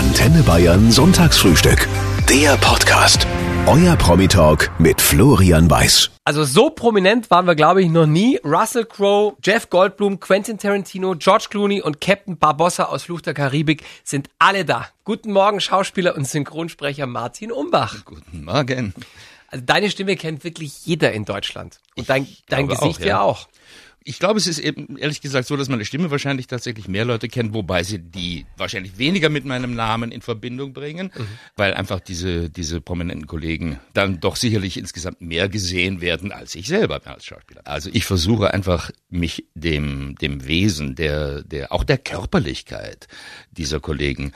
Antenne Bayern Sonntagsfrühstück. Der Podcast. Euer Promi-Talk mit Florian Weiß. Also so prominent waren wir, glaube ich, noch nie. Russell Crowe, Jeff Goldblum, Quentin Tarantino, George Clooney und Captain Barbossa aus Fluch der Karibik sind alle da. Guten Morgen, Schauspieler und Synchronsprecher Martin Umbach. Guten Morgen. Also deine Stimme kennt wirklich jeder in Deutschland. Und dein, dein Gesicht auch, ja ja. auch. Ich glaube, es ist eben ehrlich gesagt so, dass meine Stimme wahrscheinlich tatsächlich mehr Leute kennen, wobei sie die wahrscheinlich weniger mit meinem Namen in Verbindung bringen, weil einfach diese, diese prominenten Kollegen dann doch sicherlich insgesamt mehr gesehen werden als ich selber als Schauspieler. Also ich versuche einfach mich dem, dem Wesen, der, der, auch der Körperlichkeit dieser Kollegen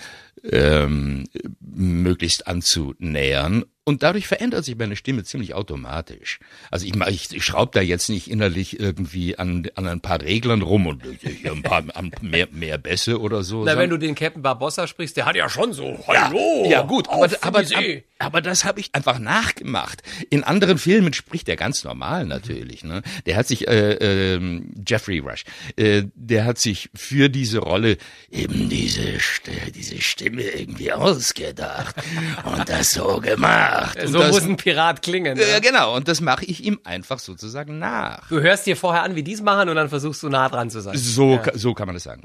ähm, möglichst anzunähern. Und dadurch verändert sich meine Stimme ziemlich automatisch. Also ich, ich, ich schraube da jetzt nicht innerlich irgendwie an, an ein paar Reglern rum und hier ein paar an mehr, mehr Bässe oder so. Na, wenn du den Captain Barbossa sprichst, der hat ja schon so, hallo. ja gut, auf aber, aber, See. Aber das habe ich einfach nachgemacht. In anderen Filmen spricht er ganz normal natürlich. Ne? Der hat sich, äh, ähm, Jeffrey Rush, äh, der hat sich für diese Rolle eben diese, St- diese Stimme irgendwie ausgedacht und das so gemacht. So das, muss ein Pirat klingen. ja, Ja. genau, und das mache ich ihm einfach sozusagen nach. Du hörst dir vorher an, wie die es machen und dann versuchst du nah dran zu sein. So, ka- so kann man das sagen.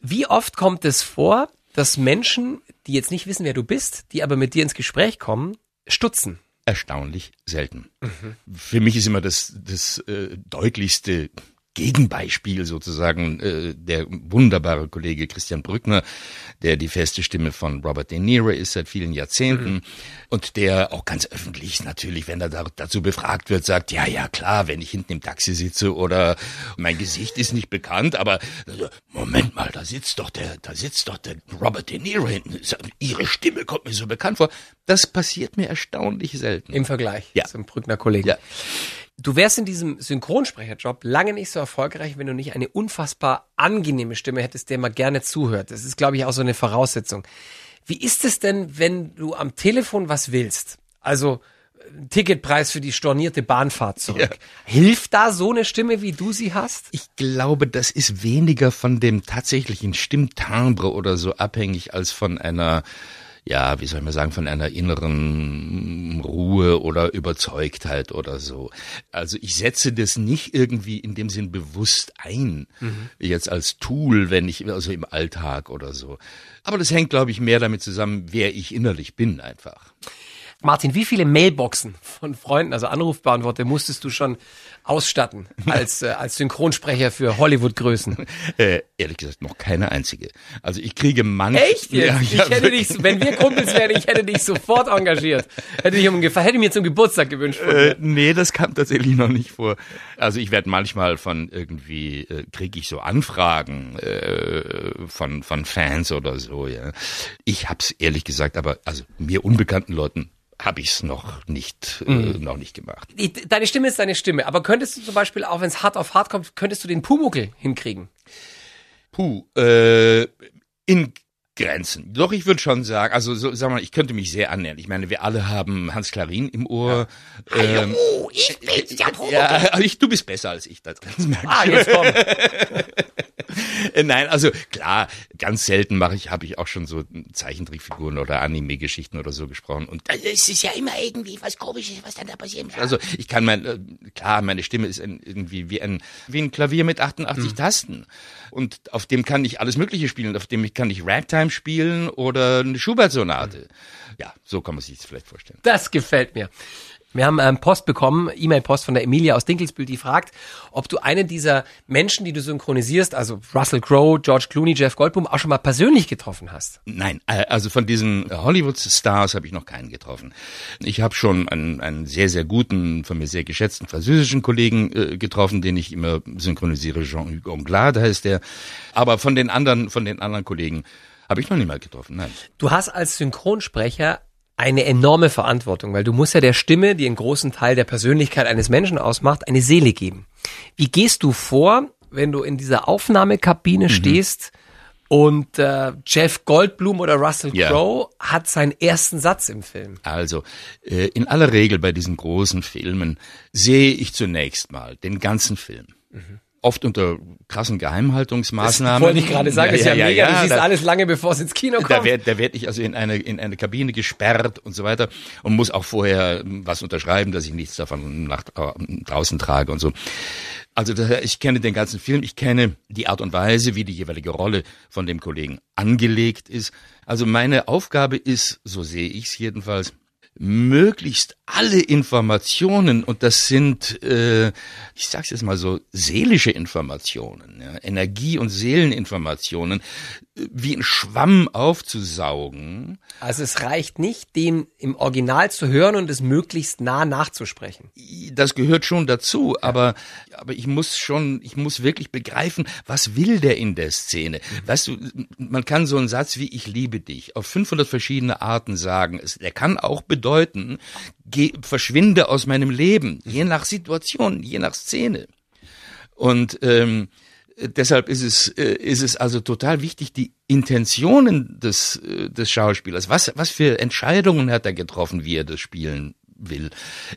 Wie oft kommt es vor, dass Menschen, die jetzt nicht wissen, wer du bist, die aber mit dir ins Gespräch kommen, stutzen? erstaunlich selten. Für mich ist immer das, das äh, deutlichste Gegenbeispiel sozusagen äh, der wunderbare Kollege Christian Brückner, der die feste Stimme von Robert De Niro ist seit vielen Jahrzehnten und der auch ganz öffentlich natürlich, wenn er da, dazu befragt wird, sagt, ja, ja, klar, wenn ich hinten im Taxi sitze oder mein Gesicht ist nicht bekannt, aber äh, Moment mal, da sitzt doch der, da sitzt doch der Robert De Niro hinten. Ihre Stimme kommt mir so bekannt vor. Das passiert mir erstaunlich selten. Im Vergleich Ja. zum Brückner Kollegen. Ja. Du wärst in diesem Synchronsprecherjob lange nicht so erfolgreich, wenn du nicht eine unfassbar angenehme Stimme hättest, der man gerne zuhört. Das ist, glaube ich, auch so eine Voraussetzung. Wie ist es denn, wenn du am Telefon was willst? Also äh, Ticketpreis für die stornierte Bahnfahrt zurück. Hilft da so eine Stimme, wie du sie hast? Ich glaube, das ist weniger von dem tatsächlichen Stimmtimbre oder so abhängig als von einer, ja, wie soll ich mal sagen, von einer inneren Ruhe oder Überzeugtheit oder so. Also ich setze das nicht irgendwie in dem Sinn bewusst ein, jetzt als Tool, wenn ich, also im Alltag oder so. Aber das hängt, glaube ich, mehr damit zusammen, wer ich innerlich bin einfach. Martin, wie viele Mailboxen von Freunden, also Anrufbeantworter, musstest du schon ausstatten als, äh, als Synchronsprecher für Hollywood-Größen? Äh, ehrlich gesagt, noch keine einzige. Also ich kriege manchmal... Echt jetzt? ich hätte dich, wenn wir Kumpels wären, ich hätte dich sofort engagiert. Hätte dich um, hätte mir zum Geburtstag gewünscht. Äh, nee, das kam tatsächlich noch nicht vor. Also ich werde manchmal von irgendwie, äh, kriege ich so Anfragen äh, von, von Fans oder so, ja. Ich hab's ehrlich gesagt, aber also mir unbekannten Leuten habe ich's noch nicht, äh, noch nicht gemacht. Deine Stimme ist deine Stimme, aber könntest du zum Beispiel, auch wenn es hart auf hart kommt, könntest du den Pumuckel hinkriegen? Puh, äh, in Grenzen. Doch, ich würde schon sagen, also so, sag mal, ich könnte mich sehr annähern. Ich meine, wir alle haben Hans Klarin im Ohr. Ähm, Oh, ich bin's, der Pumuckel. ja, ich, du bist besser als ich, das, das merke Ah, ich. jetzt komm. Äh, Nein, also klar, ganz selten mache ich, habe ich auch schon so Zeichentrickfiguren oder Anime-Geschichten oder so gesprochen. Und ist es ja immer irgendwie was Komisches, was dann da passiert. Also ich kann mein, äh, klar, meine Stimme ist ein, irgendwie wie ein, wie ein Klavier mit 88 Tasten. Und auf dem kann ich alles Mögliche spielen. Auf dem kann ich Ragtime spielen oder eine Schubert-Sonate. Ja, so kann man sich das vielleicht vorstellen. Das gefällt mir. Wir haben ähm, Post bekommen, E-Mail-Post von der Emilia aus Dinkelsbühl, die fragt, ob du einen dieser Menschen, die du synchronisierst, also Russell Crowe, George Clooney, Jeff Goldblum, auch schon mal persönlich getroffen hast. Nein, äh, also von diesen Hollywood-Stars habe ich noch keinen getroffen. Ich habe schon einen, einen sehr, sehr guten, von mir sehr geschätzten französischen Kollegen äh, getroffen, den ich immer synchronisiere, Jean-Hugues Anglade heißt der. Aber von den anderen, von den anderen Kollegen habe ich noch niemand getroffen, nein. Du hast als Synchronsprecher eine enorme Verantwortung, weil du musst ja der Stimme, die einen großen Teil der Persönlichkeit eines Menschen ausmacht, eine Seele geben. Wie gehst du vor, wenn du in dieser Aufnahmekabine stehst und äh, Jeff Goldblum oder Russell Ja. Crowe hat seinen ersten Satz im Film? Also, äh, in aller Regel bei diesen großen Filmen sehe ich zunächst mal den ganzen Film. Oft unter krassen Geheimhaltungsmaßnahmen. Das wollte ich gerade sagen, das ist ja, ja mega, ja, du siehst da, alles lange bevor es ins Kino kommt. Da werde werd ich also in eine, in eine Kabine gesperrt und so weiter und muss auch vorher was unterschreiben, dass ich nichts davon nach draußen trage und so. Also ich kenne den ganzen Film, ich kenne die Art und Weise, wie die jeweilige Rolle von dem Kollegen angelegt ist. Also meine Aufgabe ist, so sehe ich es jedenfalls, möglichst alle Informationen, und das sind, äh, ich sag's jetzt mal so, seelische Informationen, ja, Energie- und Seeleninformationen, wie ein Schwamm aufzusaugen. Also es reicht nicht, den im Original zu hören und es möglichst nah nachzusprechen. Das gehört schon dazu, ja. aber, aber ich muss schon, ich muss wirklich begreifen, was will der in der Szene? Mhm. Weißt du, man kann so einen Satz wie ich liebe dich auf 500 verschiedene Arten sagen. Der kann auch bedeuten, geh, verschwinde aus meinem Leben, je nach Situation, je nach Szene. Und ähm, deshalb ist es, äh, ist es also total wichtig, die Intentionen des, äh, des Schauspielers, was, was für Entscheidungen hat er getroffen, wie er das spielen will,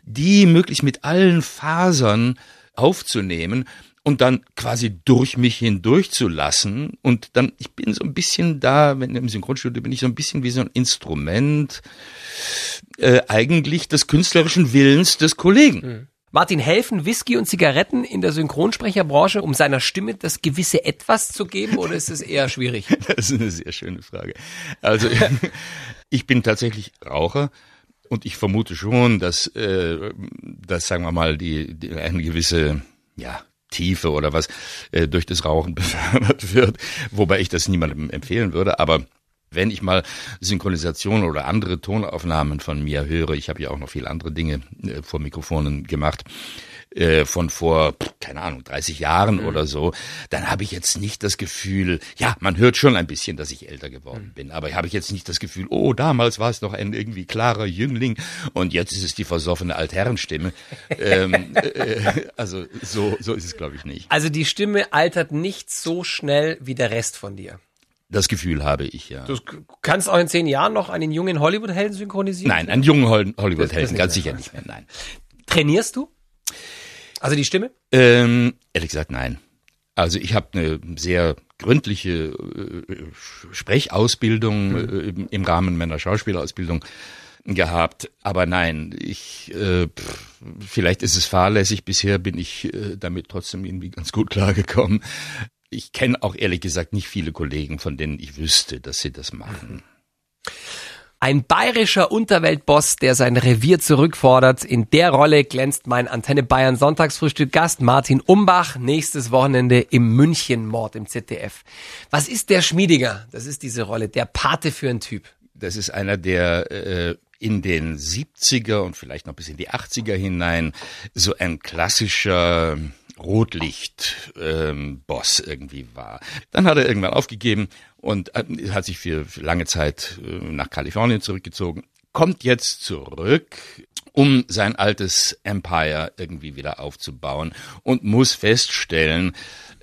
die möglichst mit allen Fasern aufzunehmen und dann quasi durch mich hindurch zu lassen und dann ich bin so ein bisschen da, wenn im Synchronstudio bin ich so ein bisschen wie so ein Instrument äh, eigentlich des künstlerischen Willens des Kollegen. Mhm. Martin, helfen Whisky und Zigaretten in der Synchronsprecherbranche, um seiner Stimme das gewisse Etwas zu geben, oder ist es eher schwierig? Das ist eine sehr schöne Frage. Also ich bin tatsächlich Raucher und ich vermute schon, dass, äh, dass sagen wir mal, die, die eine gewisse ja, Tiefe oder was äh, durch das Rauchen befördert wird, wobei ich das niemandem empfehlen würde, aber wenn ich mal Synchronisation oder andere Tonaufnahmen von mir höre, ich habe ja auch noch viele andere Dinge äh, vor Mikrofonen gemacht, äh, von vor, keine Ahnung, 30 Jahren mhm. oder so, dann habe ich jetzt nicht das Gefühl, ja, man hört schon ein bisschen, dass ich älter geworden mhm. bin, aber habe ich jetzt nicht das Gefühl, oh, damals war es noch ein irgendwie klarer Jüngling und jetzt ist es die versoffene Altherrenstimme. ähm, äh, also so, so ist es, glaube ich, nicht. Also die Stimme altert nicht so schnell wie der Rest von dir. Das Gefühl habe ich, ja. Du kannst auch in zehn Jahren noch einen jungen Hollywood-Helden synchronisieren? Nein, einen jungen Hollywood-Helden, ganz sicher nicht mehr, nein. Trainierst du? Also die Stimme? Ähm, ehrlich gesagt, nein. Also ich habe eine sehr gründliche äh, Sprechausbildung mhm. äh, im Rahmen meiner Schauspielausbildung gehabt, aber nein, ich äh, pff, vielleicht ist es fahrlässig. Bisher bin ich äh, damit trotzdem irgendwie ganz gut klargekommen ich kenne auch ehrlich gesagt nicht viele Kollegen, von denen ich wüsste, dass sie das machen. Ein bayerischer Unterweltboss, der sein Revier zurückfordert. In der Rolle glänzt mein Antenne Bayern Sonntagsfrühstück Gast Martin Umbach nächstes Wochenende im München-Mord im ZDF. Was ist der Schmiediger? Das ist diese Rolle, der Pate für einen Typ. Das ist einer, der äh, in den 70er und vielleicht noch bis in die 80er hinein so ein klassischer Rotlicht-Boss ähm, irgendwie war. Dann hat er irgendwann aufgegeben und äh, hat sich für, für lange Zeit äh, nach Kalifornien zurückgezogen, kommt jetzt zurück, um sein altes Empire irgendwie wieder aufzubauen und muss feststellen,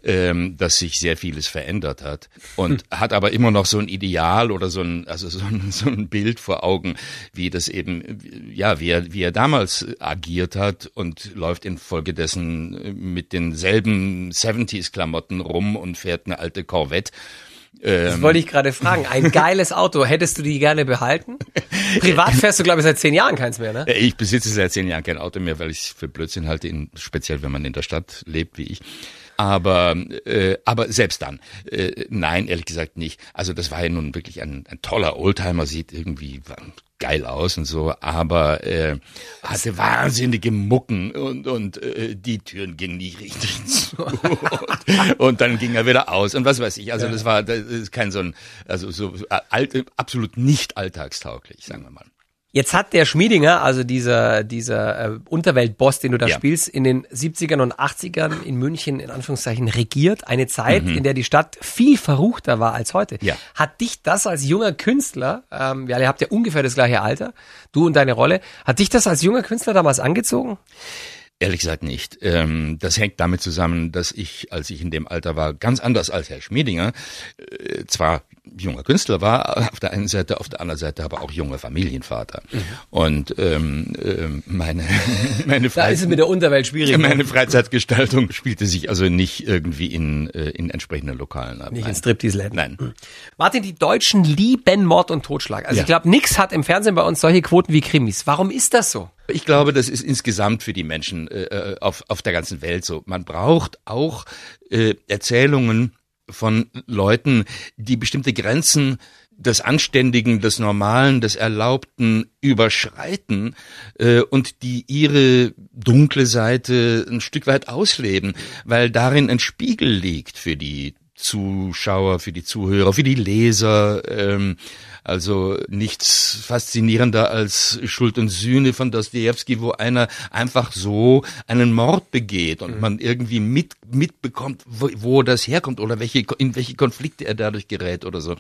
ähm, dass sich sehr vieles verändert hat und hm. hat aber immer noch so ein Ideal oder so ein also so ein, so ein Bild vor Augen, wie das eben ja wie er wie er damals agiert hat und läuft infolgedessen mit denselben 70s Klamotten rum und fährt eine alte Corvette. Das wollte ich gerade fragen. Ein geiles Auto. Hättest du die gerne behalten? Privat fährst du, glaube ich, seit zehn Jahren keins mehr, ne? Ich besitze seit zehn Jahren kein Auto mehr, weil ich es für Blödsinn halte, in, speziell wenn man in der Stadt lebt wie ich. Aber, äh, aber selbst dann, äh, nein, ehrlich gesagt nicht. Also das war ja nun wirklich ein, ein toller Oldtimer, sieht irgendwie geil aus und so, aber äh, hatte wahnsinnige Mucken und und äh, die Türen gingen nicht richtig zu und, und dann ging er wieder aus und was weiß ich. Also das war das ist kein so ein also so alt, absolut nicht alltagstauglich, sagen wir mal. Jetzt hat der Schmiedinger, also dieser, dieser äh, Unterweltboss, den du da ja. spielst, in den 70ern und 80ern in München in Anführungszeichen regiert. Eine Zeit, mhm. in der die Stadt viel verruchter war als heute. Ja. Hat dich das als junger Künstler, ähm, ja, ihr habt ja ungefähr das gleiche Alter, du und deine Rolle, hat dich das als junger Künstler damals angezogen? Ehrlich gesagt nicht. Ähm, das hängt damit zusammen, dass ich, als ich in dem Alter war, ganz anders als Herr Schmiedinger, äh, zwar junger Künstler war, auf der einen Seite, auf der anderen Seite aber auch junger Familienvater. Mhm. Und ähm, äh, meine meine da ist es mit der Unterwelt schwierig. Ne? Meine Freizeitgestaltung spielte sich also nicht irgendwie in äh, in entsprechenden Lokalen ab. Nicht in Striptease-Läden. Nein. Mhm. Martin, die Deutschen lieben Mord und Totschlag. Also ja. ich glaube, nix hat im Fernsehen bei uns solche Quoten wie Krimis. Warum ist das so? Ich glaube, das ist insgesamt für die Menschen äh, äh auf, auf der ganzen Welt so. Man braucht auch äh, Erzählungen von Leuten, die bestimmte Grenzen des Anständigen, des Normalen, des Erlaubten überschreiten äh, und die ihre dunkle Seite ein Stück weit ausleben, weil darin ein Spiegel liegt für die Zuschauer, für die Zuhörer, für die Leser. Ähm, also nichts faszinierender als Schuld und Sühne von Dostoevsky, wo einer einfach so einen Mord begeht und mhm. man irgendwie mit, mitbekommt, wo, wo das herkommt oder welche, in welche Konflikte er dadurch gerät oder so.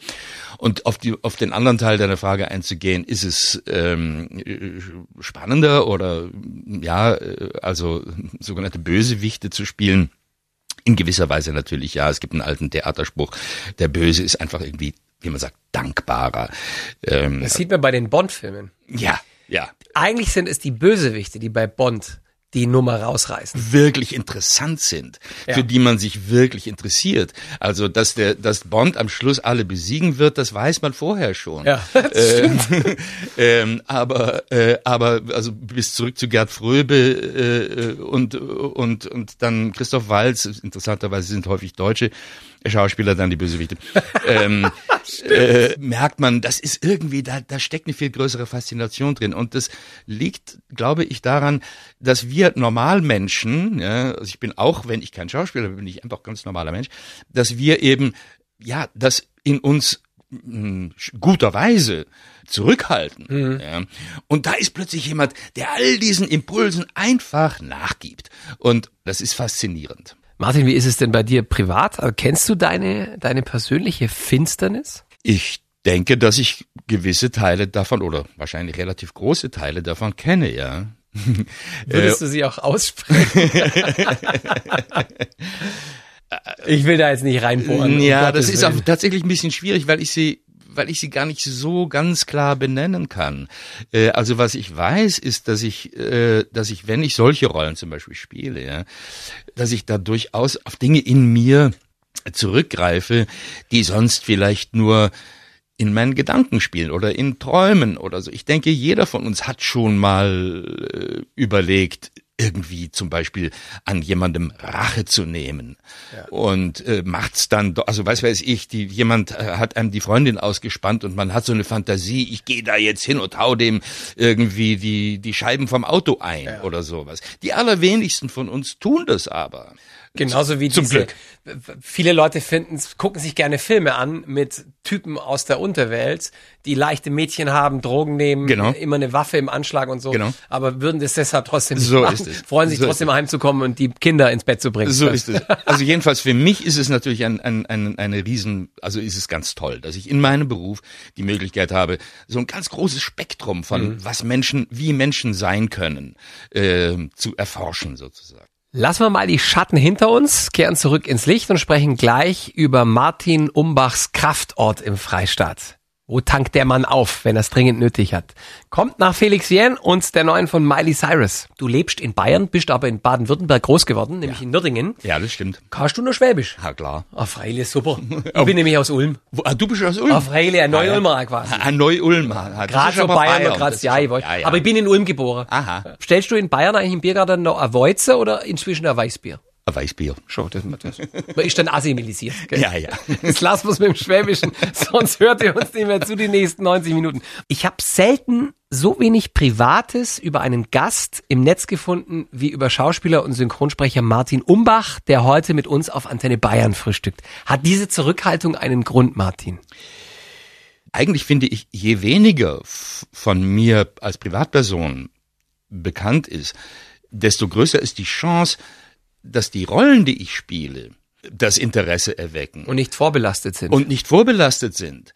Und auf, die, auf den anderen Teil deiner Frage einzugehen, ist es ähm, spannender oder ja, also sogenannte Bösewichte zu spielen? In gewisser Weise natürlich ja. Es gibt einen alten Theaterspruch, der Böse ist einfach irgendwie wie man sagt, dankbarer. Ähm, das sieht man bei den Bond-Filmen. Ja, ja. Eigentlich sind es die Bösewichte, die bei Bond die Nummer rausreißen. Wirklich interessant sind, ja. für die man sich wirklich interessiert. Also, dass der, dass Bond am Schluss alle besiegen wird, das weiß man vorher schon. Ja, äh, stimmt. ähm, aber, äh, aber, also bis zurück zu Gerd Fröbe äh, und, und, und dann Christoph Walz, interessanterweise sind häufig Deutsche, Schauspieler dann die Bösewichte, ähm, äh, merkt man, das ist irgendwie, da, da steckt eine viel größere Faszination drin. Und das liegt, glaube ich, daran, dass wir Normalmenschen, ja, also ich bin auch, wenn ich kein Schauspieler bin, bin ich einfach ganz normaler Mensch, dass wir eben, ja, das in uns mh, guterweise zurückhalten. Mhm. Ja. Und da ist plötzlich jemand, der all diesen Impulsen einfach nachgibt. Und das ist faszinierend. Martin, wie ist es denn bei dir privat? Also kennst du deine, deine persönliche Finsternis? Ich denke, dass ich gewisse Teile davon oder wahrscheinlich relativ große Teile davon kenne, ja. Würdest du sie auch aussprechen? ich will da jetzt nicht reinbohren. Ja, das ist auch tatsächlich ein bisschen schwierig, weil ich sie weil ich sie gar nicht so ganz klar benennen kann. Äh, also was ich weiß, ist, dass ich, äh, dass ich, wenn ich solche Rollen zum Beispiel spiele, ja, dass ich da durchaus auf Dinge in mir zurückgreife, die sonst vielleicht nur in meinen Gedanken spielen oder in Träumen oder so. Ich denke, jeder von uns hat schon mal äh, überlegt, irgendwie zum Beispiel an jemandem Rache zu nehmen ja. und äh, macht's dann, also was weiß ich, die, jemand äh, hat einem die Freundin ausgespannt und man hat so eine Fantasie, ich gehe da jetzt hin und hau dem irgendwie die die Scheiben vom Auto ein ja. oder sowas. Die allerwenigsten von uns tun das aber. Genauso wie Zum diese, Glück. viele Leute finden, gucken sich gerne Filme an mit Typen aus der Unterwelt, die leichte Mädchen haben, Drogen nehmen, genau. immer eine Waffe im Anschlag und so, genau. aber würden das deshalb trotzdem so machen, ist es. freuen sich so trotzdem heimzukommen und die Kinder ins Bett zu bringen. So ist es. Also jedenfalls für mich ist es natürlich ein, ein, ein, eine riesen, also ist es ganz toll, dass ich in meinem Beruf die Möglichkeit habe, so ein ganz großes Spektrum von mhm. was Menschen, wie Menschen sein können, äh, zu erforschen sozusagen. Lassen wir mal die Schatten hinter uns, kehren zurück ins Licht und sprechen gleich über Martin Umbachs Kraftort im Freistaat. Wo tankt der Mann auf, wenn er es dringend nötig hat? Kommt nach Felix Jähn und der neuen von Miley Cyrus. Du lebst in Bayern, bist aber in Baden-Württemberg groß geworden, nämlich ja. in Nürdingen. Ja, das stimmt. Kannst du nur Schwäbisch? Ja, klar. Ah, freilich, super. Ich bin nämlich aus Ulm. Wo, ah, du bist aus Ulm? Ah, freilich, ein Neu-Ulmer quasi. Ein Neu-Ulmer. Gerade so Bayern, Bayern. Grad, ja, ich wollte. Ja, ja. Aber ich bin in Ulm geboren. Aha. Stellst du in Bayern eigentlich im Biergarten noch ein Weizen oder inzwischen ein Weißbier? Ein Weißbier. Schon, das, das. Man ist dann assimilisiert. Gell? Ja, ja. Das lassen wir mit dem Schwäbischen, sonst hört ihr uns nicht mehr zu die nächsten 90 Minuten. Ich habe selten so wenig Privates über einen Gast im Netz gefunden wie über Schauspieler und Synchronsprecher Martin Umbach, der heute mit uns auf Antenne Bayern frühstückt. Hat diese Zurückhaltung einen Grund, Martin? Eigentlich finde ich, je weniger von mir als Privatperson bekannt ist, desto größer ist die Chance, dass die Rollen, die ich spiele, das Interesse erwecken. Und nicht vorbelastet sind. Und nicht vorbelastet sind.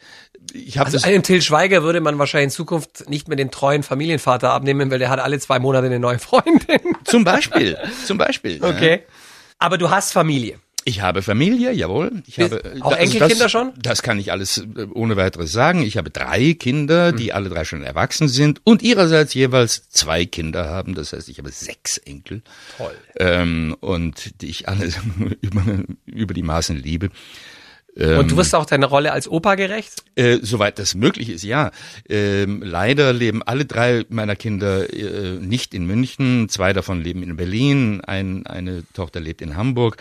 Ich also einem Till Schweiger würde man wahrscheinlich in Zukunft nicht mehr den treuen Familienvater abnehmen, weil der hat alle zwei Monate eine neue Freundin. Zum Beispiel. Zum Beispiel. Okay. Ja. Aber du hast Familie. Ich habe Familie, jawohl. Ich habe, auch also Enkelkinder das, schon? Das kann ich alles äh, ohne weiteres sagen. Ich habe drei Kinder, die hm. alle drei schon erwachsen sind und ihrerseits jeweils zwei Kinder haben. Das heißt, ich habe sechs Enkel. Toll. Ähm, und die ich alle über, über die Maßen liebe. Ähm, und du wirst auch deine Rolle als Opa gerecht? Äh, soweit das möglich ist, ja. Ähm, leider leben alle drei meiner Kinder äh, nicht in München. Zwei davon leben in Berlin. Ein, eine Tochter lebt in Hamburg.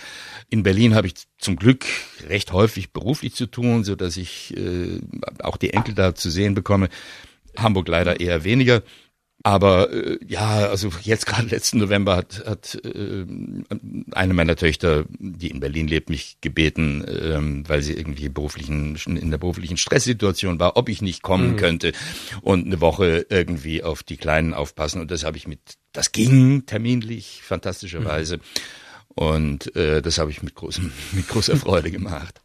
In Berlin habe ich zum Glück recht häufig beruflich zu tun, so dass ich äh, auch die Enkel da zu sehen bekomme. Hamburg leider eher weniger. Aber äh, ja, also jetzt gerade letzten November hat, hat äh, eine meiner Töchter, die in Berlin lebt, mich gebeten, ähm, weil sie irgendwie beruflichen in der beruflichen Stresssituation war, ob ich nicht kommen mhm. könnte und eine Woche irgendwie auf die Kleinen aufpassen. Und das habe ich mit, das ging terminlich fantastischerweise. Mhm. Und äh, das habe ich mit, großem, mit großer Freude gemacht.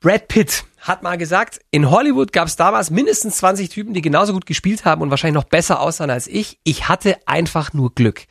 Brad Pitt hat mal gesagt, in Hollywood gab es damals mindestens 20 Typen, die genauso gut gespielt haben und wahrscheinlich noch besser aussahen als ich. Ich hatte einfach nur Glück.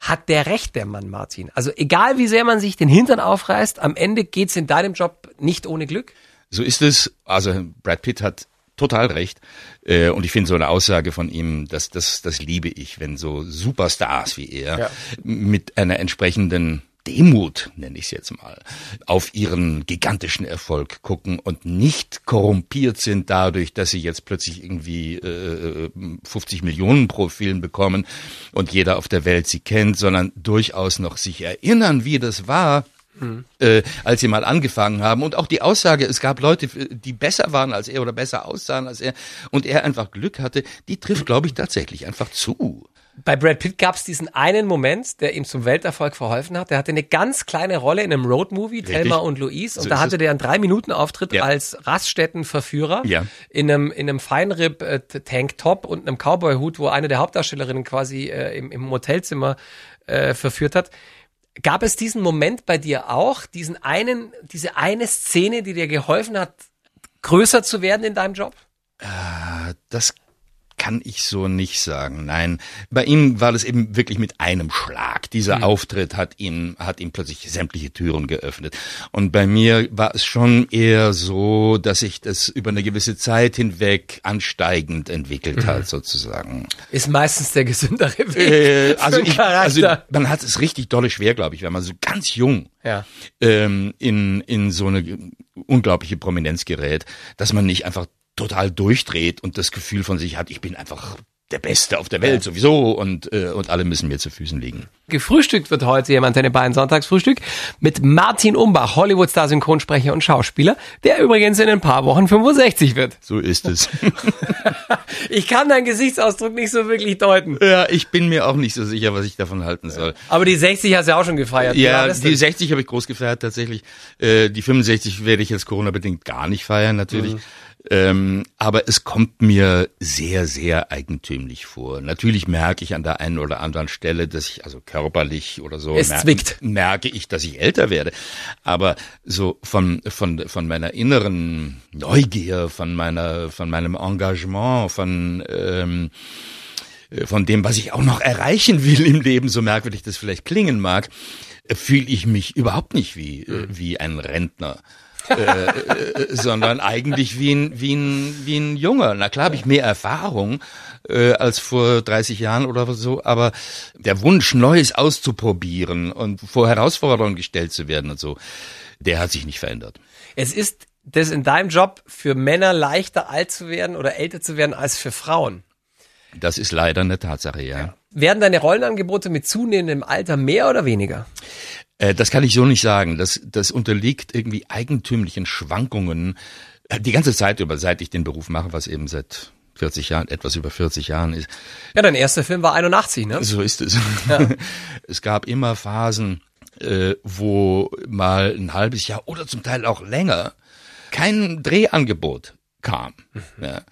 Hat der recht, der Mann Martin? Also egal wie sehr man sich den Hintern aufreißt, am Ende geht's in deinem Job nicht ohne Glück? So ist es. Also Brad Pitt hat total recht. Äh, und ich finde so eine Aussage von ihm, das, das, das liebe ich, wenn so Superstars wie er ja. mit einer entsprechenden Demut, nenne ich es jetzt mal, auf ihren gigantischen Erfolg gucken und nicht korrumpiert sind dadurch, dass sie jetzt plötzlich irgendwie äh, 50 Millionen pro Film bekommen und jeder auf der Welt sie kennt, sondern durchaus noch sich erinnern, wie das war, Mhm. Äh, als sie mal angefangen haben. Und auch die Aussage, es gab Leute, die besser waren als er oder besser aussahen als er und er einfach Glück hatte, die trifft, glaube ich, tatsächlich einfach zu. Bei Brad Pitt gab es diesen einen Moment, der ihm zum Welterfolg verholfen hat. Der hatte eine ganz kleine Rolle in einem Roadmovie, Thelma und Louise. Und so da hatte der einen drei Minuten Auftritt ja. als Raststättenverführer ja. in einem in einem Feinripp äh, Tanktop und einem Cowboy-Hut, wo eine der Hauptdarstellerinnen quasi äh, im, im Hotelzimmer äh, verführt hat. Gab es diesen Moment bei dir auch, diesen einen, diese eine Szene, die dir geholfen hat, größer zu werden in deinem Job? Äh, das kann ich so nicht sagen. Nein, bei ihm war das eben wirklich mit einem Schlag. Dieser mhm. Auftritt hat ihm, hat ihm plötzlich sämtliche Türen geöffnet. Und bei mir war es schon eher so, dass sich das über eine gewisse Zeit hinweg ansteigend entwickelt mhm. hat, sozusagen. Ist meistens der gesündere Weg. Äh, also, ich, also man hat es richtig dolle schwer, glaube ich, wenn man so ganz jung ja. ähm, in, in so eine unglaubliche Prominenz gerät, dass man nicht einfach total durchdreht und das Gefühl von sich hat, ich bin einfach der Beste auf der Welt sowieso und, äh, und alle müssen mir zu Füßen liegen. Gefrühstückt wird heute jemand in Bayern Sonntagsfrühstück mit Martin Umbach, Hollywood-Star, Synchronsprecher und Schauspieler, der übrigens in ein paar Wochen 65 wird. So ist es. ich kann deinen Gesichtsausdruck nicht so wirklich deuten. Ja, ich bin mir auch nicht so sicher, was ich davon halten soll. Aber die 60 hast du ja auch schon gefeiert. Ja, die 60 habe ich groß gefeiert tatsächlich. Äh, die 65 werde ich jetzt Corona-bedingt gar nicht feiern natürlich. Mhm. Ähm, aber es kommt mir sehr, sehr eigentümlich vor. Natürlich merke ich an der einen oder anderen Stelle, dass ich also körperlich oder so es merke, zwickt. merke ich, dass ich älter werde. Aber so von, von, von meiner inneren Neugier, von meiner, von meinem Engagement, von, ähm, von dem, was ich auch noch erreichen will im Leben, so merkwürdig das vielleicht klingen mag, fühle ich mich überhaupt nicht wie, äh, wie ein Rentner. Äh, äh, sondern eigentlich wie ein, wie ein, wie ein Junger. Na klar habe ich mehr Erfahrung äh, als vor 30 Jahren oder so, aber der Wunsch, Neues auszuprobieren und vor Herausforderungen gestellt zu werden und so, der hat sich nicht verändert. Es ist das in deinem Job für Männer leichter alt zu werden oder älter zu werden als für Frauen. Das ist leider eine Tatsache, ja. ja. Werden deine Rollenangebote mit zunehmendem Alter mehr oder weniger? Äh, das kann ich so nicht sagen. Das, das unterliegt irgendwie eigentümlichen Schwankungen äh, die ganze Zeit über, seit ich den Beruf mache, was eben seit 40 Jahren, etwas über 40 Jahren ist. Ja, dein erster Film war 81, ne? So ist es. Ja. Es gab immer Phasen, äh, wo mal ein halbes Jahr oder zum Teil auch länger kein Drehangebot kam. Mhm. Ja.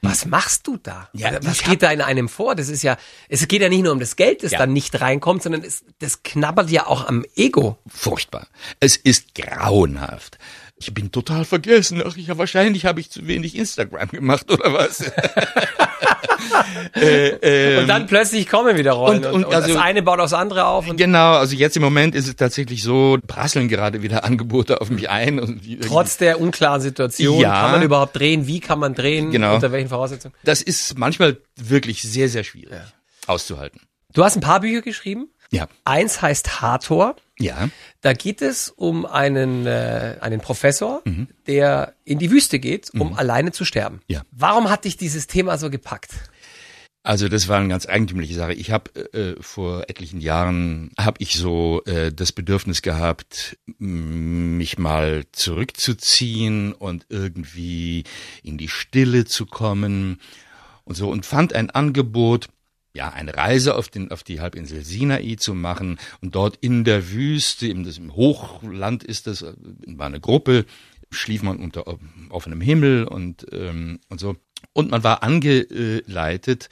Was machst du da? Ja, Was geht da in einem vor? Das ist ja, es geht ja nicht nur um das Geld, das ja. dann nicht reinkommt, sondern es, das knabbert ja auch am Ego. Furchtbar. Es ist grauenhaft. Ich bin total vergessen. Ach, ja, wahrscheinlich habe ich zu wenig Instagram gemacht oder was. äh, ähm, und dann plötzlich kommen wieder Rollen und, und, und also, das eine baut aufs andere auf. genau, also jetzt im Moment ist es tatsächlich so, prasseln gerade wieder Angebote auf mich ein. Und Trotz der unklaren Situation, ja, kann man überhaupt drehen, wie kann man drehen, genau. unter welchen Voraussetzungen? Das ist manchmal wirklich sehr, sehr schwierig ja. auszuhalten. Du hast ein paar Bücher geschrieben. Ja. Eins heißt Hathor. Ja. Da geht es um einen, äh, einen Professor, mhm. der in die Wüste geht, um mhm. alleine zu sterben. Ja. Warum hat dich dieses Thema so gepackt? Also das war eine ganz eigentümliche Sache. Ich habe äh, vor etlichen Jahren habe ich so äh, das Bedürfnis gehabt, mich mal zurückzuziehen und irgendwie in die Stille zu kommen und so und fand ein Angebot ja, eine Reise auf, den, auf die Halbinsel Sinai zu machen und dort in der Wüste, im, das, im Hochland ist das, war eine Gruppe, schlief man unter offenem Himmel und, ähm, und so. Und man war angeleitet,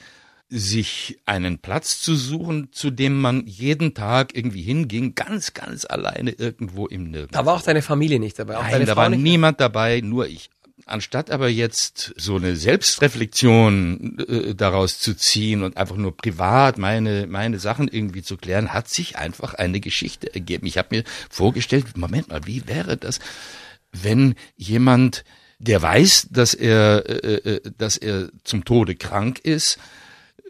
sich einen Platz zu suchen, zu dem man jeden Tag irgendwie hinging, ganz, ganz alleine irgendwo im Nirgendwo. Da war auch deine Familie nicht dabei? Auch Nein, da Frau war niemand dabei, nur ich. Anstatt aber jetzt so eine Selbstreflexion äh, daraus zu ziehen und einfach nur privat meine, meine Sachen irgendwie zu klären, hat sich einfach eine Geschichte ergeben. Ich habe mir vorgestellt, Moment mal, wie wäre das, wenn jemand, der weiß, dass er, äh, äh dass er zum Tode krank ist,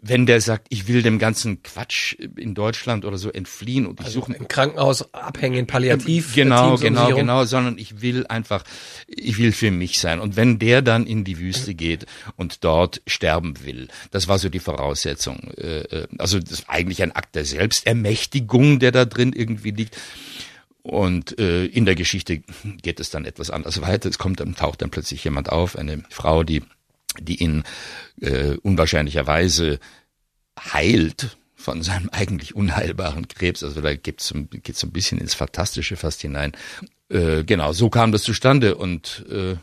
wenn der sagt, ich will dem ganzen Quatsch in Deutschland oder so entfliehen und ich also suche im Krankenhaus abhängen, palliativ. Genau, genau, genau, sondern ich will einfach, ich will für mich sein. Und wenn der dann in die Wüste geht und dort sterben will, das war so die Voraussetzung. Äh, äh, also das ist eigentlich ein Akt der Selbstermächtigung, der da drin irgendwie liegt. Und äh, in der Geschichte geht es dann etwas anders weiter. Es kommt dann taucht dann plötzlich jemand auf, eine Frau, die die ihn äh, unwahrscheinlicherweise heilt von seinem eigentlich unheilbaren Krebs. Also da geht's so ein bisschen ins Fantastische fast hinein. Äh, genau, so kam das zustande und äh,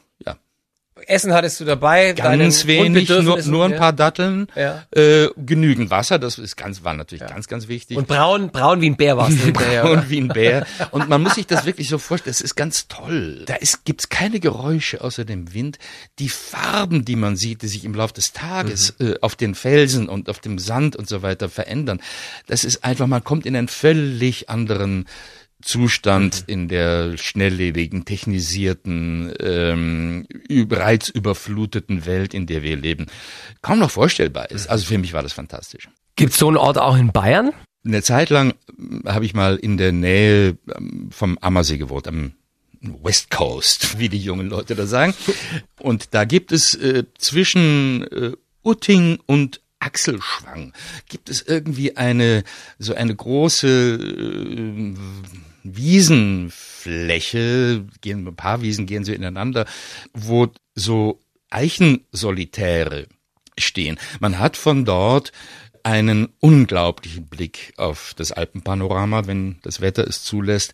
Essen hattest du dabei? Ganz wenig, nur, nur ein paar Datteln, ja. äh, genügend Wasser, das ist ganz, war natürlich ja. ganz, ganz wichtig. Und braun, braun wie ein Bär warst du hinterher. braun wie ein Bär. Und man muss sich das wirklich so vorstellen, das ist ganz toll. Da ist, gibt's keine Geräusche außer dem Wind. Die Farben, die man sieht, die sich im Laufe des Tages mhm. äh, auf den Felsen und auf dem Sand und so weiter verändern, das ist einfach, man kommt in einen völlig anderen Zustand in der schnelllebigen, technisierten, ähm, reizüberfluteten Welt, in der wir leben, kaum noch vorstellbar ist. Also für mich war das fantastisch. Gibt es so einen Ort auch in Bayern? Eine Zeit lang äh, habe ich mal in der Nähe ähm, vom Ammersee gewohnt, am West Coast, wie die jungen Leute da sagen. Und da gibt es äh, zwischen äh, Utting und Achselschwang gibt es irgendwie eine so eine große äh, Wiesenfläche, gehen ein paar Wiesen gehen so ineinander, wo so Eichensolitäre stehen. Man hat von dort einen unglaublichen Blick auf das Alpenpanorama, wenn das Wetter es zulässt.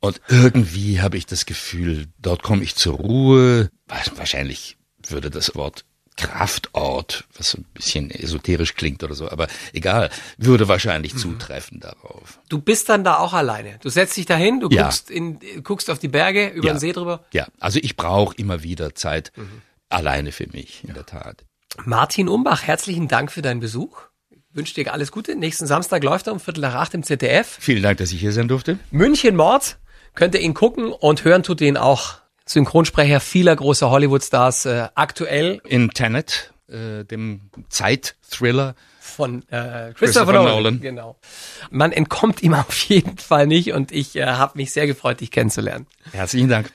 Und irgendwie habe ich das Gefühl, dort komme ich zur Ruhe. Wahrscheinlich würde das Wort Kraftort, was so ein bisschen esoterisch klingt oder so, aber egal, würde wahrscheinlich mhm. zutreffen darauf. Du bist dann da auch alleine. Du setzt dich dahin, du ja. guckst, in, guckst auf die Berge, über ja. den See drüber. Ja, also ich brauche immer wieder Zeit mhm. alleine für mich, in ja. der Tat. Martin Umbach, herzlichen Dank für deinen Besuch. Ich wünsche dir alles Gute. Nächsten Samstag läuft er um Viertel nach acht im ZDF. Vielen Dank, dass ich hier sein durfte. München Mord. Könnt ihr ihn gucken und hören tut ihn auch Synchronsprecher vieler großer Hollywood-Stars äh, aktuell. In Tenet, äh, dem Zeit-Thriller von äh, Christopher, Christopher Nolan. Nolan. Genau. Man entkommt ihm auf jeden Fall nicht und ich äh, habe mich sehr gefreut, dich kennenzulernen. Herzlichen Dank.